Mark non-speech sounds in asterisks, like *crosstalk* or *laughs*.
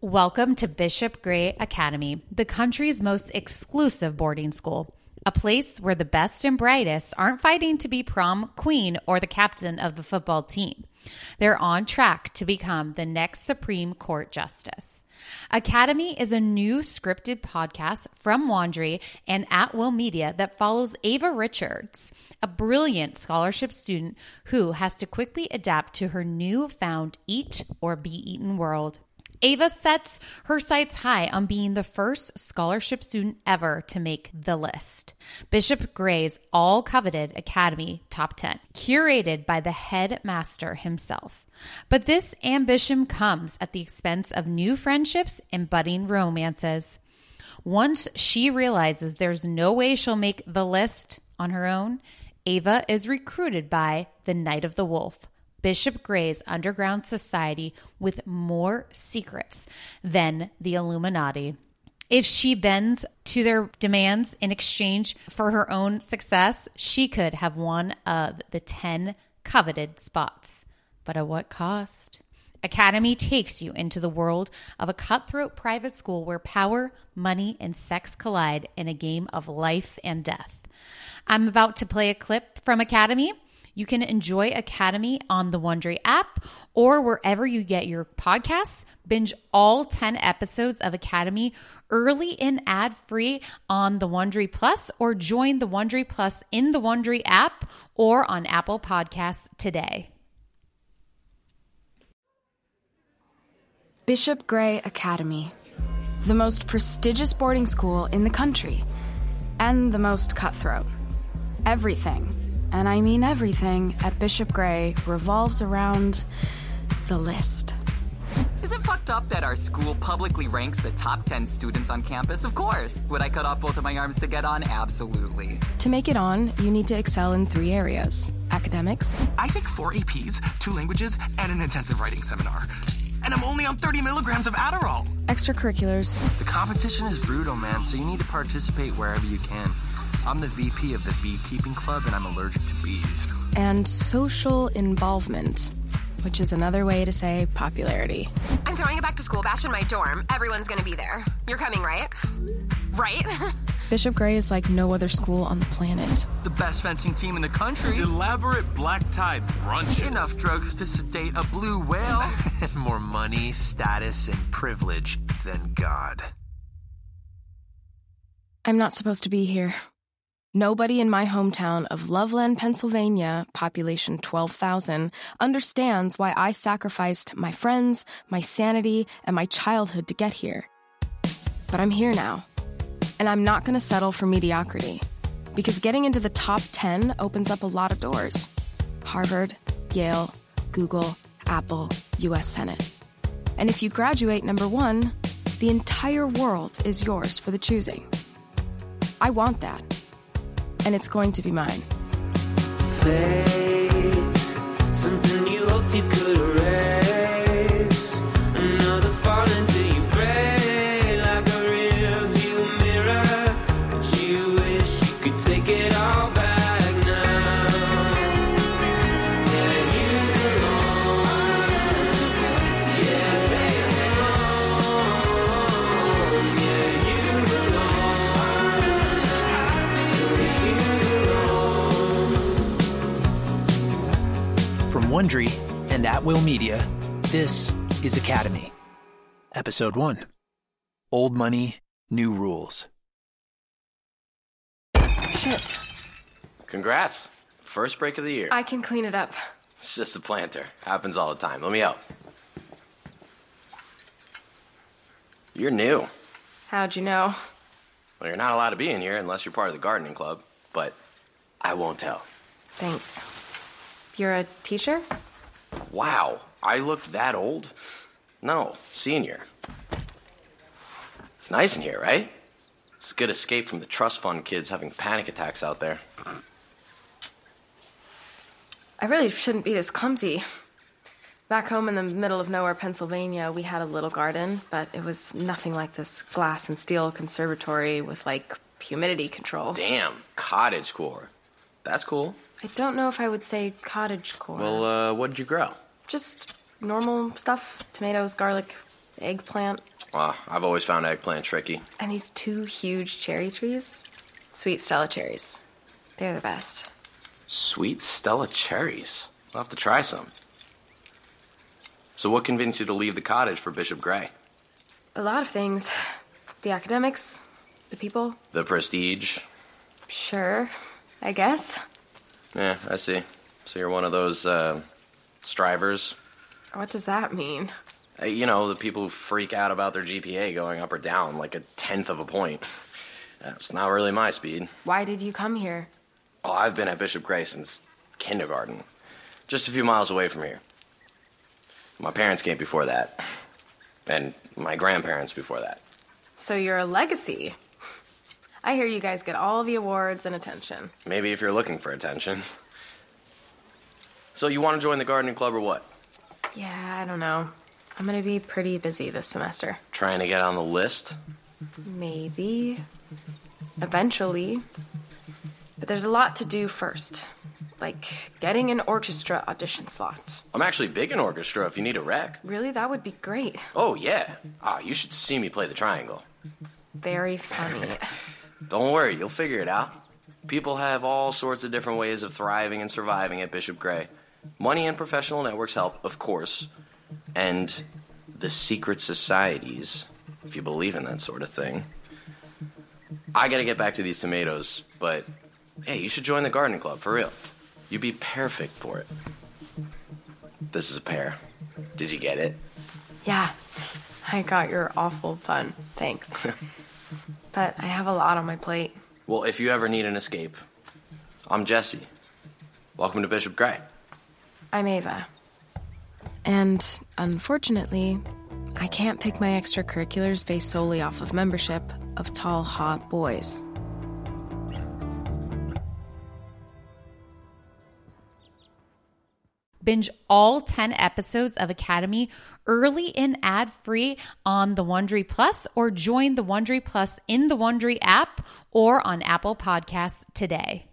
Welcome to Bishop Gray Academy, the country's most exclusive boarding school. A place where the best and brightest aren't fighting to be prom queen or the captain of the football team. They're on track to become the next Supreme Court Justice. Academy is a new scripted podcast from Wondery and At Will Media that follows Ava Richards, a brilliant scholarship student who has to quickly adapt to her newfound eat or be eaten world. Ava sets her sights high on being the first scholarship student ever to make the list. Bishop Gray's all coveted Academy Top 10, curated by the headmaster himself. But this ambition comes at the expense of new friendships and budding romances. Once she realizes there's no way she'll make the list on her own, Ava is recruited by the Night of the Wolf Bishop Gray's underground society with more secrets than the Illuminati. If she bends to their demands in exchange for her own success, she could have one of the 10 coveted spots. But at what cost? Academy takes you into the world of a cutthroat private school where power, money, and sex collide in a game of life and death. I'm about to play a clip from Academy you can enjoy Academy on the Wondery app or wherever you get your podcasts. Binge all 10 episodes of Academy early and ad free on the Wondery Plus or join the Wondery Plus in the Wondery app or on Apple Podcasts today. Bishop Gray Academy, the most prestigious boarding school in the country, and the most cutthroat. Everything and I mean everything, at Bishop Gray revolves around the list. Is it fucked up that our school publicly ranks the top 10 students on campus? Of course. Would I cut off both of my arms to get on? Absolutely. To make it on, you need to excel in three areas academics. I take four APs, two languages, and an intensive writing seminar. And I'm only on 30 milligrams of Adderall. Extracurriculars. The competition is brutal, man, so you need to participate wherever you can. I'm the VP of the beekeeping club and I'm allergic to bees. And social involvement, which is another way to say popularity. I'm throwing a back to school bash in my dorm. Everyone's gonna be there. You're coming, right? Right? *laughs* Bishop Gray is like no other school on the planet. The best fencing team in the country. Elaborate black tie brunches. Enough drugs to sedate a blue whale. *laughs* and more money, status, and privilege than God. I'm not supposed to be here. Nobody in my hometown of Loveland, Pennsylvania, population 12,000, understands why I sacrificed my friends, my sanity, and my childhood to get here. But I'm here now, and I'm not going to settle for mediocrity because getting into the top 10 opens up a lot of doors Harvard, Yale, Google, Apple, US Senate. And if you graduate number one, the entire world is yours for the choosing. I want that and it's going to be mine. Fate, something you hoped you could. From Wondery and At Will Media, this is Academy. Episode 1 Old Money, New Rules. Shit. Congrats. First break of the year. I can clean it up. It's just a planter. Happens all the time. Let me help. You're new. How'd you know? Well, you're not allowed to be in here unless you're part of the gardening club, but I won't tell. Thanks. You're a teacher? Wow, I look that old? No, senior. It's nice in here, right? It's a good escape from the trust fund kids having panic attacks out there. I really shouldn't be this clumsy. Back home in the middle of nowhere, Pennsylvania, we had a little garden, but it was nothing like this glass and steel conservatory with like humidity controls. Damn, cottage core. That's cool. I don't know if I would say cottage core. Well, uh, what did you grow? Just normal stuff tomatoes, garlic, eggplant, Well, I've always found eggplant tricky. and these two huge cherry trees. Sweet Stella cherries. They're the best. Sweet Stella cherries. I'll have to try some. So, what convinced you to leave the cottage for Bishop Gray? A lot of things. The academics, the people. The prestige? Sure, I guess. Yeah, I see. So, you're one of those, uh, strivers? What does that mean? Uh, You know, the people who freak out about their GPA going up or down like a tenth of a point. That's not really my speed. Why did you come here? Oh, I've been at Bishop Gray since kindergarten, just a few miles away from here. My parents came before that, and my grandparents before that. So you're a legacy. I hear you guys get all the awards and attention. Maybe if you're looking for attention. So, you want to join the gardening club or what? Yeah, I don't know. I'm gonna be pretty busy this semester. Trying to get on the list? Maybe. Eventually. But there's a lot to do first. Like getting an orchestra audition slot. I'm actually big in orchestra if you need a rec. Really? That would be great. Oh, yeah. Ah, you should see me play the triangle. Very funny. *laughs* Don't worry, you'll figure it out. People have all sorts of different ways of thriving and surviving at Bishop Gray. Money and professional networks help, of course. And the secret societies, if you believe in that sort of thing. I gotta get back to these tomatoes, but hey, you should join the gardening club, for real. You'd be perfect for it. This is a pear. Did you get it? yeah, I got your awful pun. Thanks. *laughs* but I have a lot on my plate. Well, if you ever need an escape, I'm Jesse. Welcome to Bishop Gray. I'm Ava. And unfortunately, I can't pick my extracurriculars based solely off of membership of tall, hot boys. Binge all 10 episodes of Academy early and ad-free on the Wondery Plus or join the Wondery Plus in the Wondery app or on Apple Podcasts today.